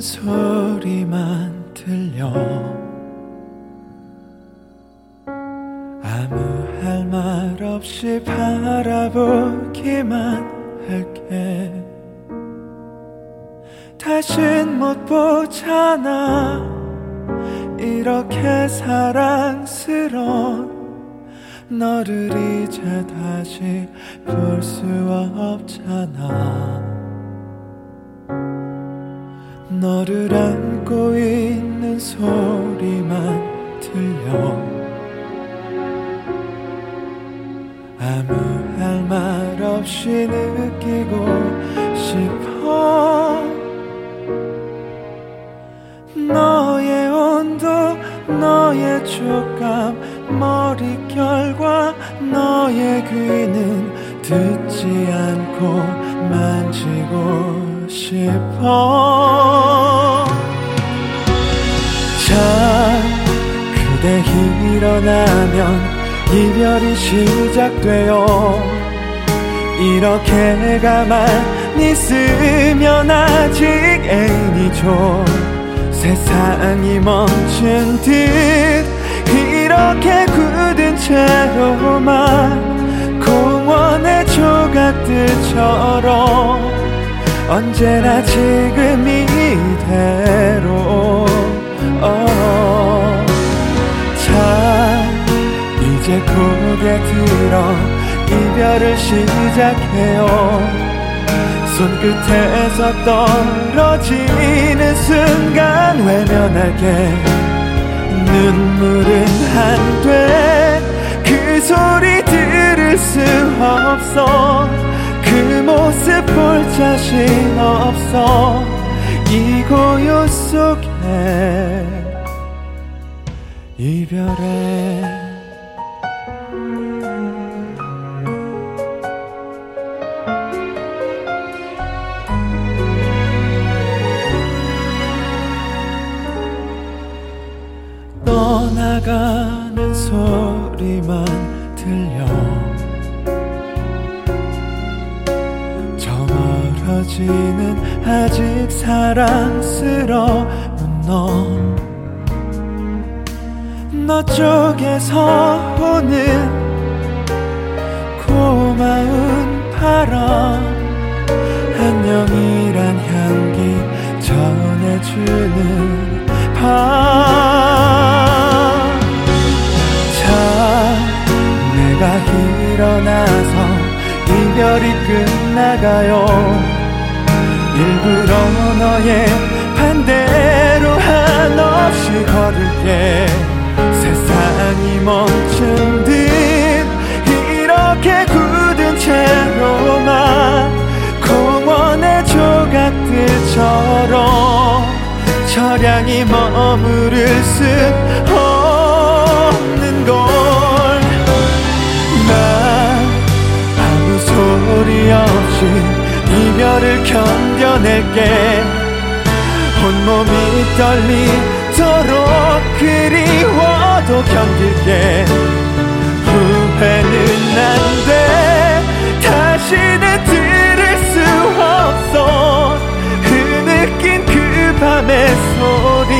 소리만 들려. 아무 할 말 없이 바라보기만 할게. 다신 못 보잖아. 이렇게 사랑스러운 너를 이제 다시 볼 수 없잖아 너를 안고 있는 소리만 들려. 아무 할 말 없이 느끼고 싶어. 너의 온도 너의 촉감 머릿결과 너의 귀는 듣지 않고 만지고 싶어. 자 그대 일어나면 이별이 시작돼요. 이렇게 가만히 있으면 아직 애인이죠. 세상이 멈춘 듯 이렇게 굳은 채로만 공원의 조각들처럼 언제나 지금 이대로. 어, 자 이제 고개 들어 이별을 시작해요. 손끝에서 떨어지는 순간 외면하게. 눈물은 한돼 그 소리 들을 수 없어 그 모습 볼 자신 없어. 이 고요 속에 이별에 떠나가는 소리만 멀어지는 아직 사랑스러운 너. 너 쪽에서 오는 고마운 바람 안녕이란 향기 전해주는 밤. 자, 내가 일어나서 이별이 끝나가요 일부러 너의 반대로 한없이 걸을게 세상이 멈춘 듯 이렇게 굳은 채로만 공원의 조각들처럼 철량이 머무를 수 없는 걸나 아무 소리 없이 이별을 견뎌낼게. 온몸이 떨리도록 그리워도 견딜게. 후회는 안 돼. 다시는 들을 수 없어. 흐느낀 그 밤의 소리.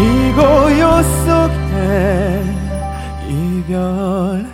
이 고요 속에 이별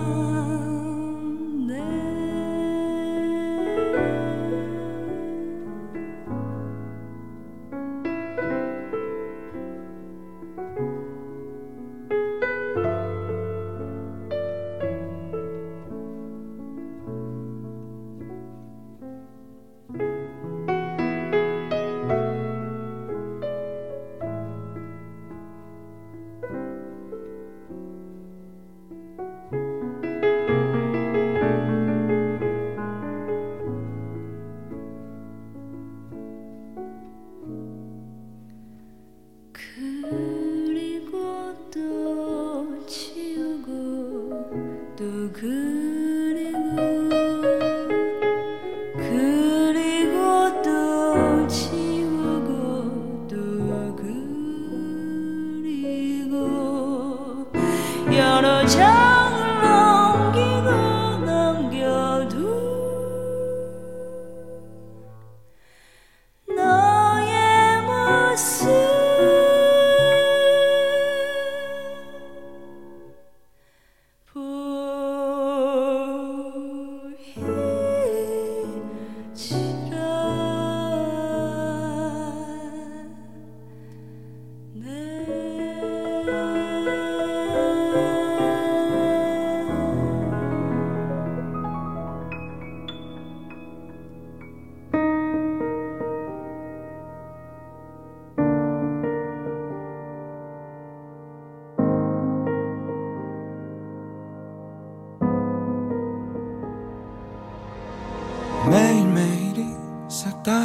않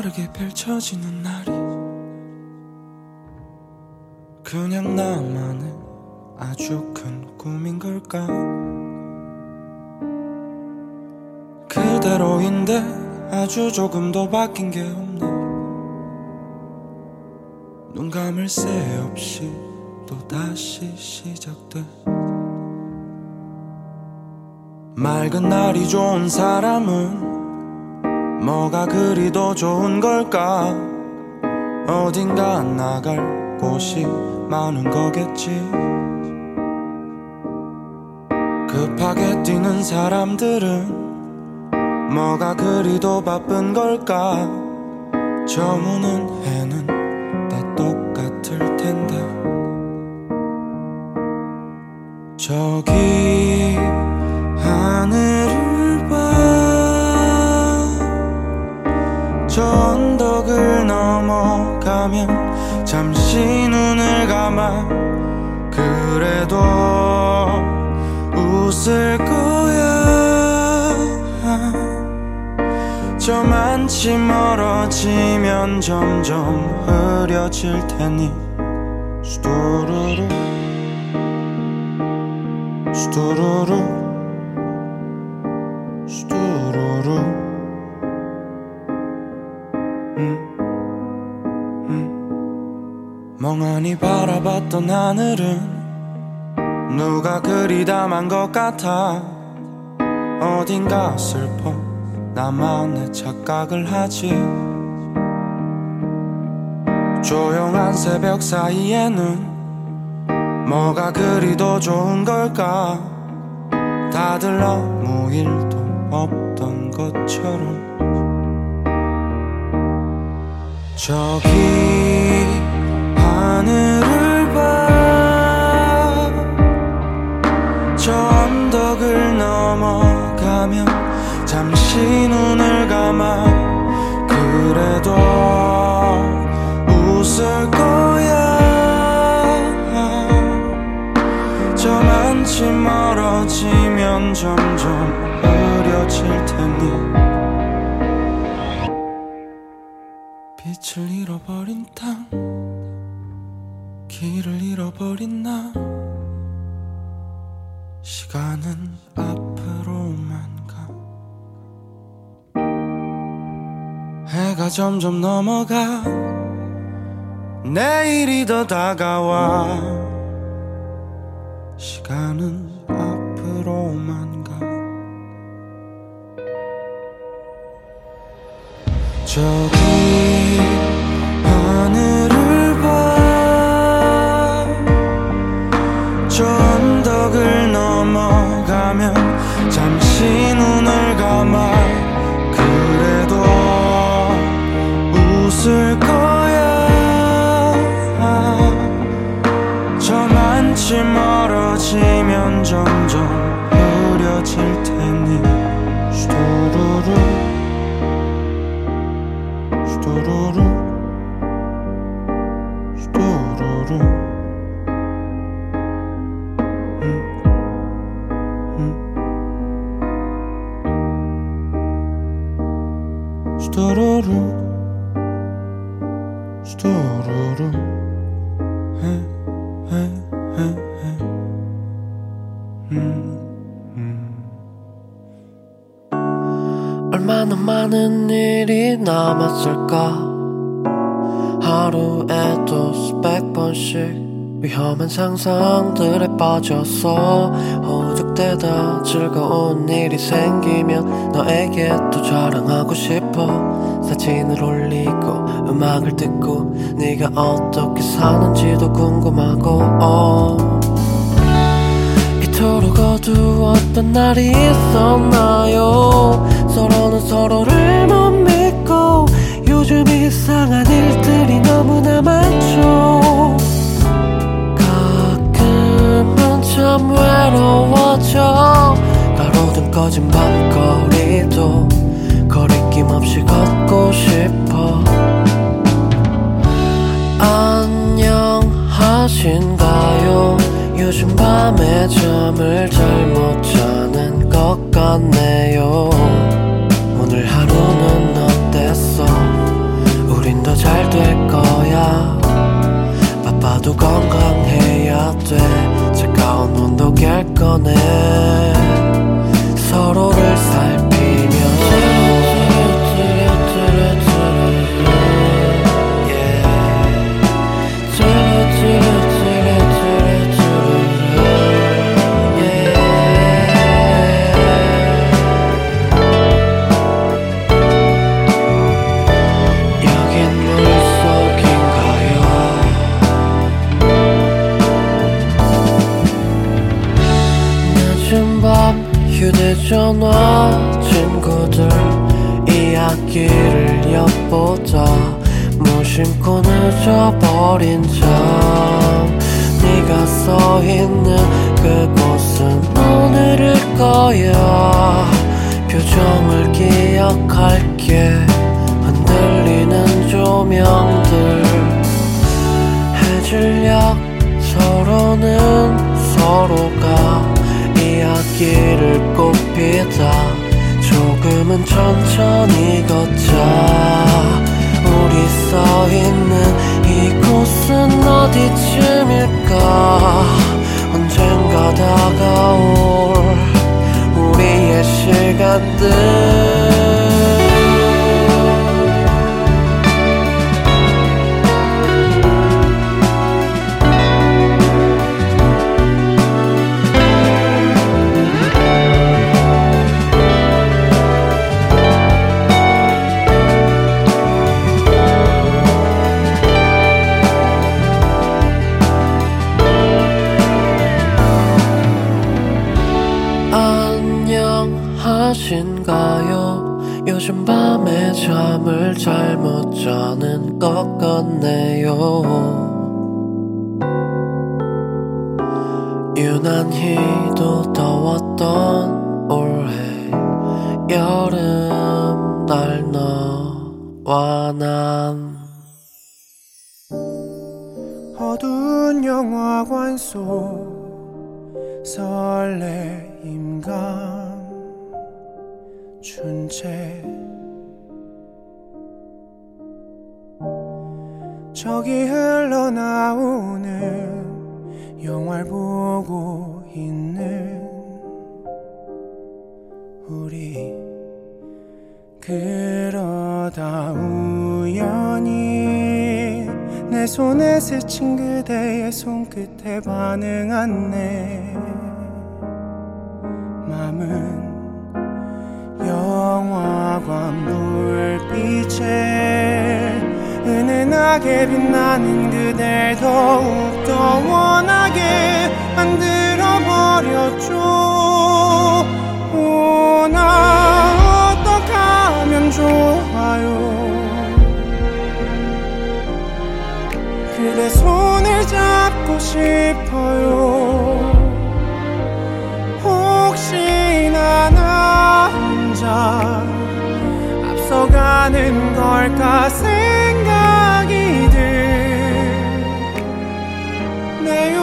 다르게 펼쳐지는 날이 그냥 나만의 아주 큰 꿈인 걸까? 그대로인데 아주 조금도 바뀐 게 없네. 눈 감을 새 없이 또 다시 시작돼. 맑은 날이 좋은 사람은 뭐가 그리도 좋은 걸까? 어딘가 나갈 곳이 많은 거겠지. 급하게 뛰는 사람들은 뭐가 그리도 바쁜 걸까? 저무는 해는 다 똑같을 텐데. 저기 저 언덕을 넘어가면 잠시 눈을 감아 그래도 웃을 거야. 저만치 멀어지면 점점 흐려질 테니 수두루루 수두루루 음. 멍하니 바라봤던 하늘은 누가 그리 담은 것 같아. 어딘가 슬퍼 나만의 착각을 하지. 조용한 새벽 사이에는 뭐가 그리도 좋은 걸까? 다들 아무 일도 없던 것처럼. 저기 하늘을 봐저 언덕을 넘어가면 잠시 눈을 감아 그래도 웃을 거야. 저만치 멀어지면 점점 흐려질 테니 빛을 잃어버린 땅 길을 잃어버린 나 시간은 앞으로만 가. 해가 점점 넘어가. 내일이 더 다가와. 시간은 앞으로만 가. 저기 하늘 잠 남았을까? 하루에도 수백 번씩 위험한 상상들에 빠져서 호적되다 즐거운 일이 생기면 너에게 또 자랑하고 싶어. 사진을 올리고 음악을 듣고 네가 어떻게 사는지도 궁금하고 어. 이토록 어두웠던 날이 있었나요? 서로는 서로를 못 믿고 요즘 이상한 일들이 너무나 많죠. 가끔은 참 외로워져. 가로등 꺼진 밤거리도 거리낌 없이 걷고 싶어. 안녕하신가요? 요즘 밤에 잠을 잘 못 자는 것 같네요 morning 휴대전화 친구들 이야기를 엿보다 무심코 늦어버린 참. 네가 서 있는 그곳은 오늘일 거야. 표정을 기억할게. 흔들리는 조명들. 해질녘 서로는 서로가 이야기를 꼽히다 조금은 천천히 걷자. 우리 서 있는 이곳은 어디쯤일까? 언젠가 다가올 우리의 시간들 늦은 밤에 잠을 잘 못 자는 것 같네요. 유난히도 더웠던 올해 여름 날 너와 난 어두운 영화관 속 설레임 감 춘 채. 저기 흘러나오는 영화를 보고 있는 우리 그러다 우연히 내 손에 스친 그대의 손끝에 반응한 내 맘은 영화관 불빛에 은은하게 빛나는 그댈 더욱더 원하게 만들어버렸죠. 오, 나 어떡 하면 좋아요? 그대 손을 잡고 싶어요. 혼자 앞서가는 걸까 생각이 드네요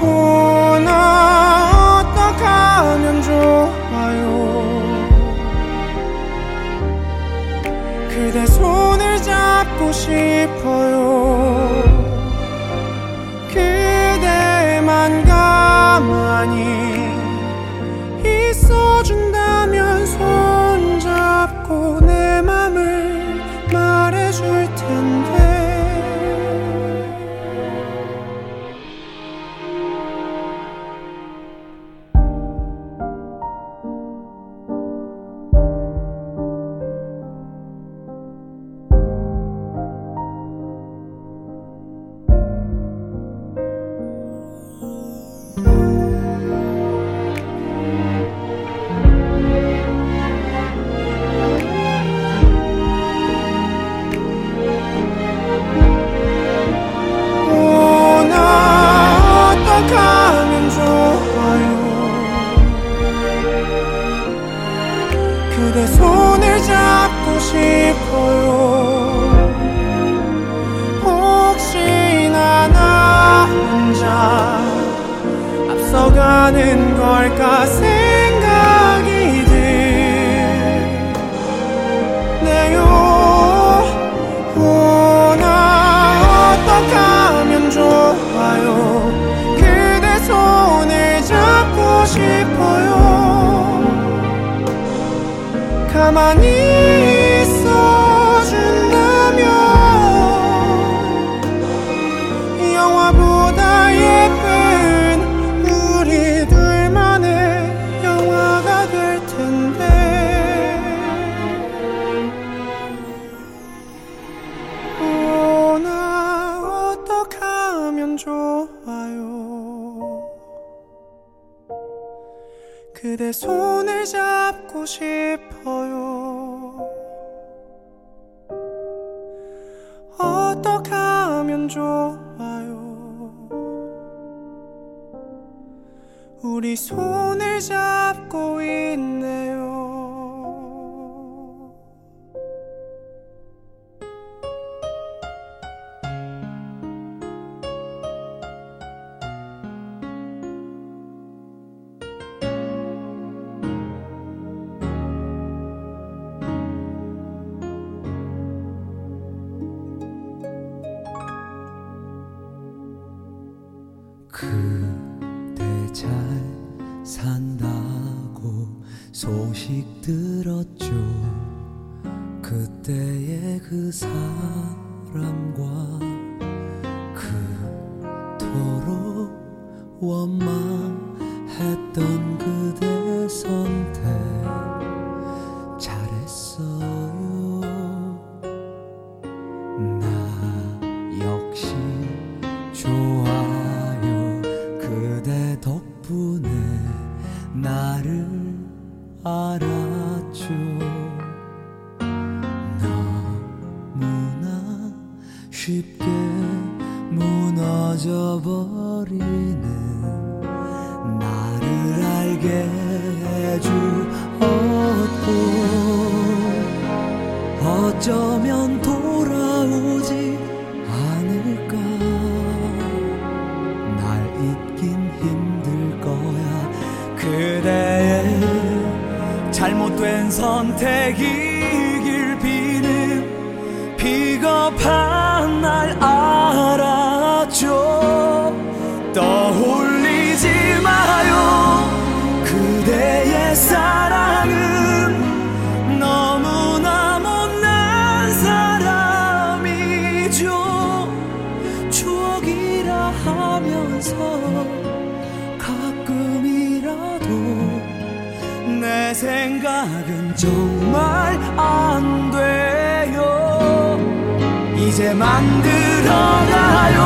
오, 나 어떡하면 좋아요? 그대 손을 잡고 싶어요. 그대만 가만히 있어준다 손을 잡고 싶어요. 어떡하면 좋아요? 우리 손을 잡고 있네 나를 알아줘. 너무나 쉽게 선택이길 비는 비겁한 날 알아줘. 떠 만들어가요?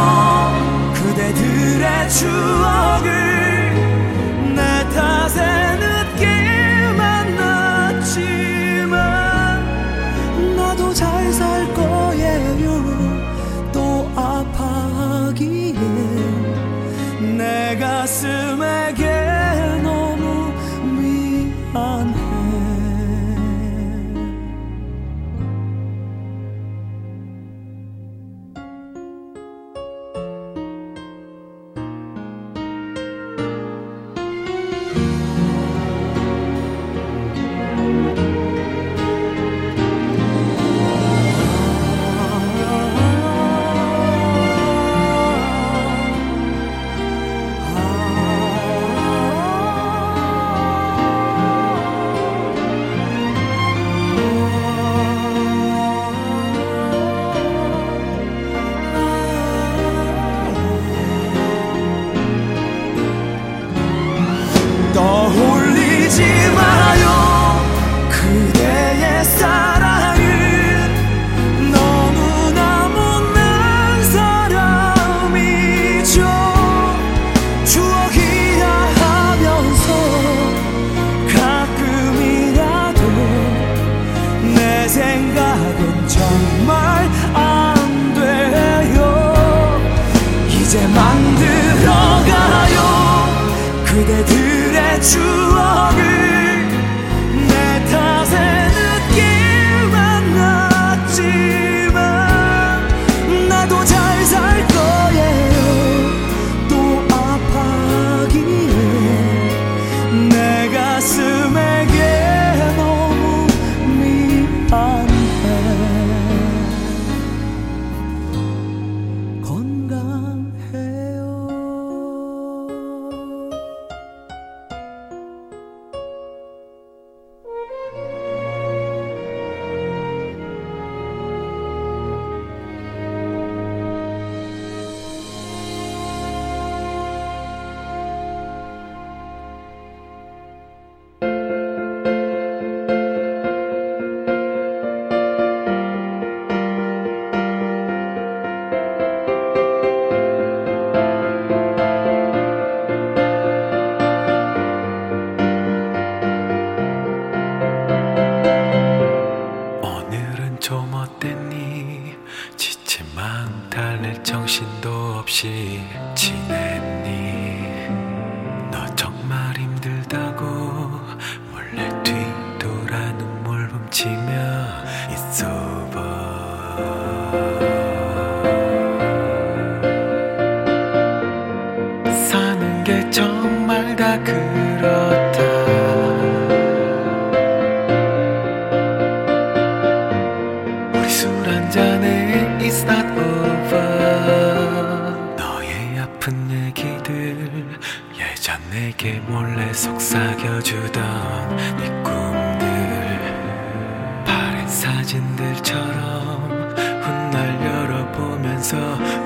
아이들처럼 훗날 열어보면서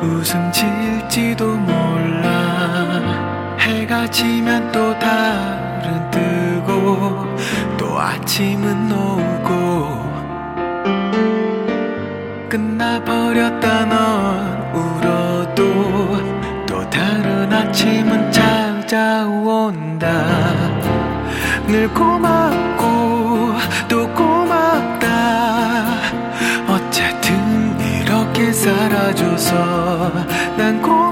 웃음 질지도 몰라. 해가 지면 또 달은 뜨고 또 아침은 오고. 끝나버렸다 넌 울어도 또 다른 아침은 찾아온다. 늘 고맙고 안아줘서 난 고.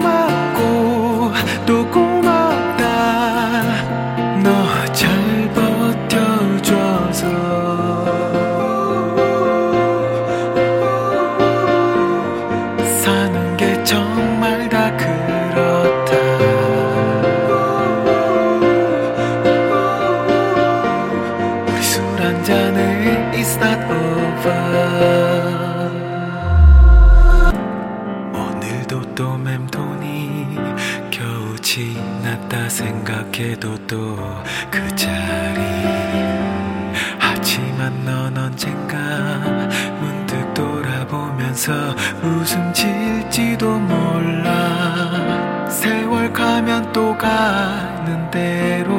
또 가는 대로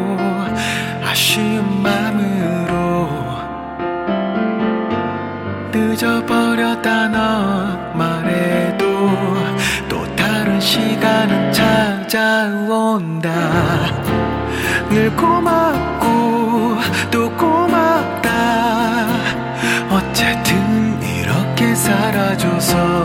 아쉬운 마음으로 늦어버렸다 넌 말해도 또 다른 시간은 찾아온다. 늘 고맙고 또 고맙다. 어쨌든 이렇게 사라져서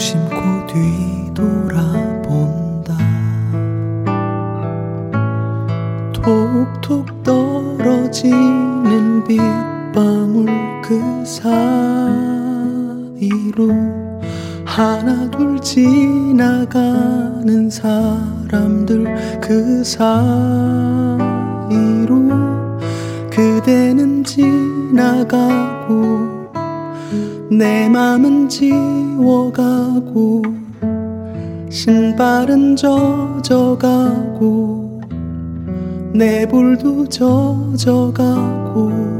심고 뒤돌아본다. 톡톡 떨어지는 빗방울 그 사이로 하나 둘 지나가는 사람들 그 사이로 그대는 지나가고 를 알았죠 신발은 젖어가고 내 볼도 젖어가고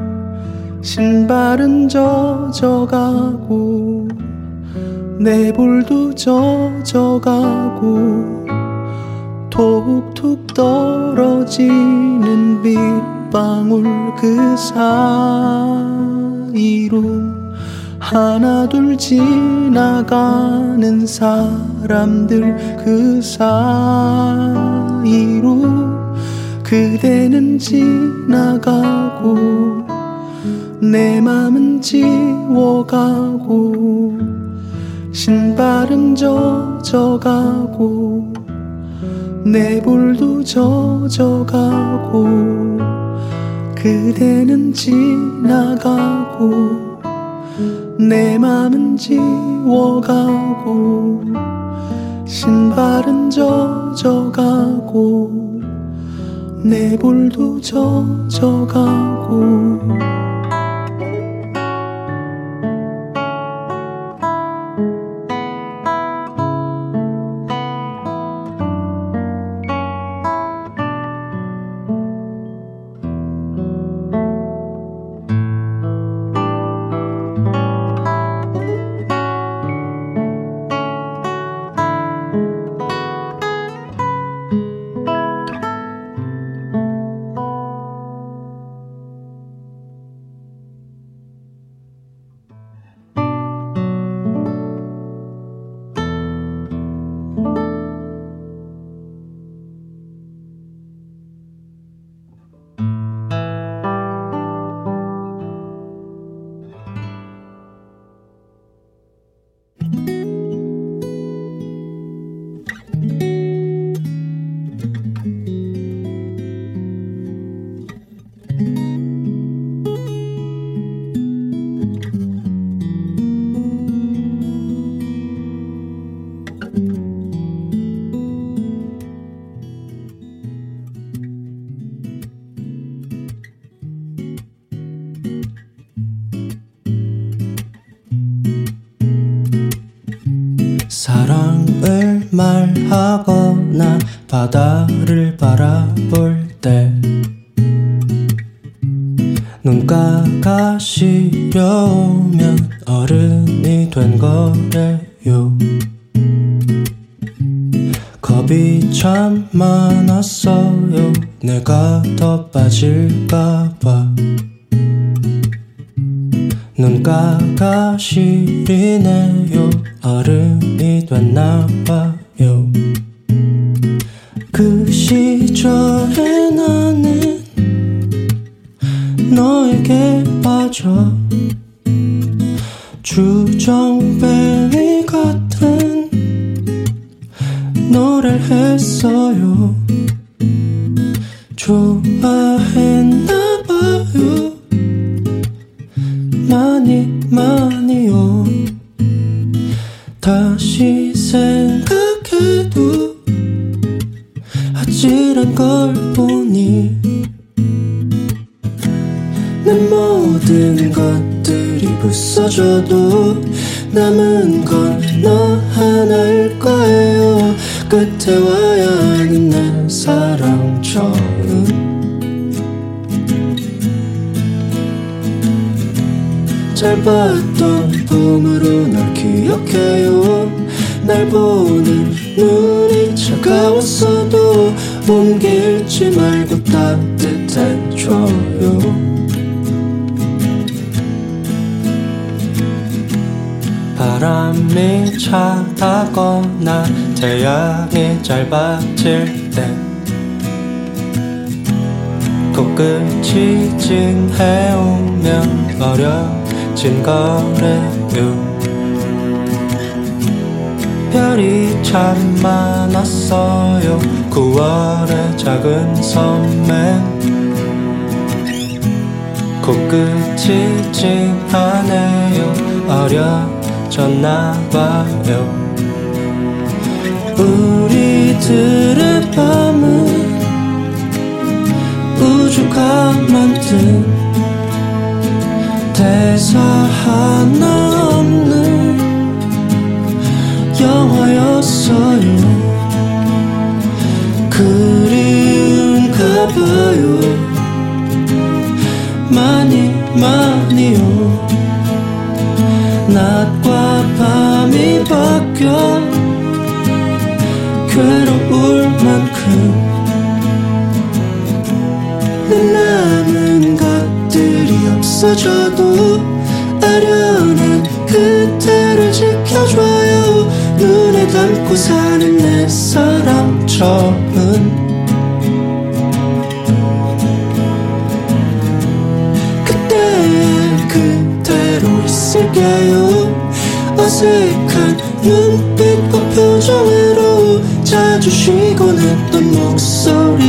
신발은 젖어가고 내 볼도 젖어가고 톡톡 떨어지는 빗방울 그 사이로 하나 둘 지나가는 사람들 그 사이로 그대는 지나가고 내 맘은 지워가고 신발은 젖어가고 내 볼도 젖어가고 그대는 지나가고 내 맘은 지워가고 신발은 젖어가고 내 볼도 젖어가고 말하거나 바다를 바라볼 때 눈가가 시려오면 어른이 된 거래요. 겁이 참 많았어요. 내가 더 빠질까봐 눈가가 시리네요. 어른이 됐나봐요. 그 시절에 나는 너에게 빠져 주정뱅이 같은 노래를 했어요 차가웠어도 온기 잃지 말고 따뜻해줘요. 바람이 차가거나 태양이 짧아질 때 코끝이 찡해오면 어려진 거래요 별이 참 많았어요. 9월의 작은 섬에 코끝이 찡하네요. 어려졌나봐요. 우리들의 밤은 우주가 만 든 대사 하나 없는 영화였어요. 그리운가 봐요. 많이 많이요. 낮과 밤이 바뀌어 괴로울 만큼 내 남은 것들이 없어져도 아련한 그대를 지켜줘요 눈에 담고 사는 내 사랑처럼 그때 그대로 있을게요. 어색한 눈빛과 표정으로 자주 쉬곤 했던 목소리까지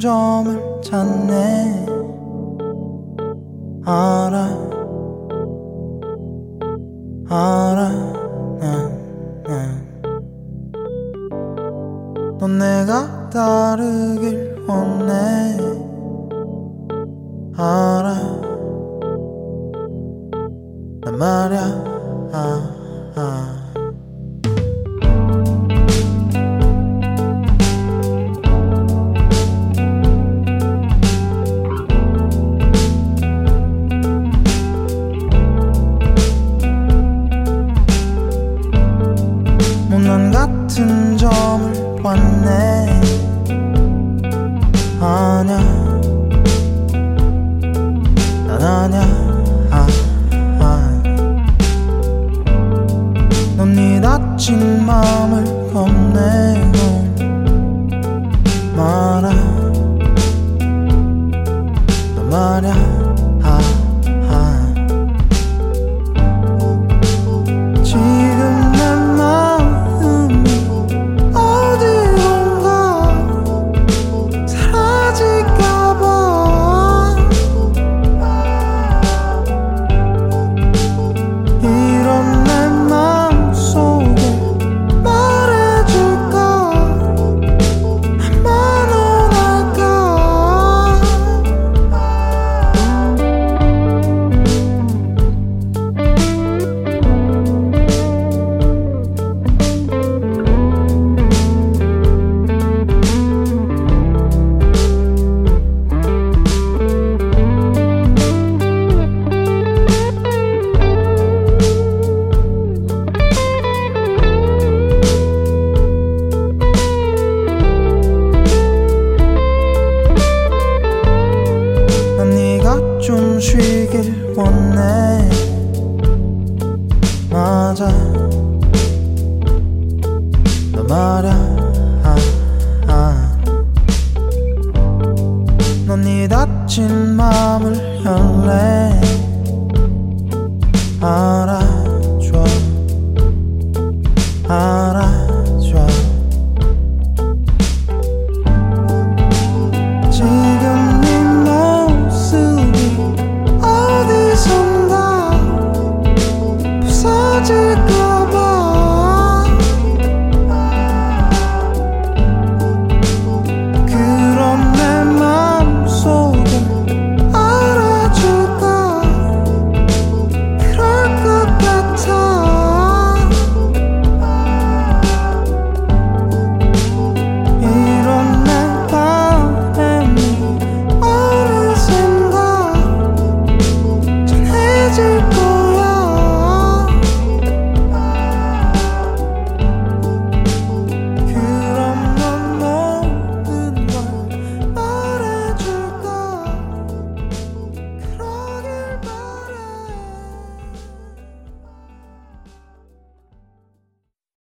점을 찾네. 알아. 알아. 넌 내가 다르길 원해. 알아. 난 말야. 아, 아.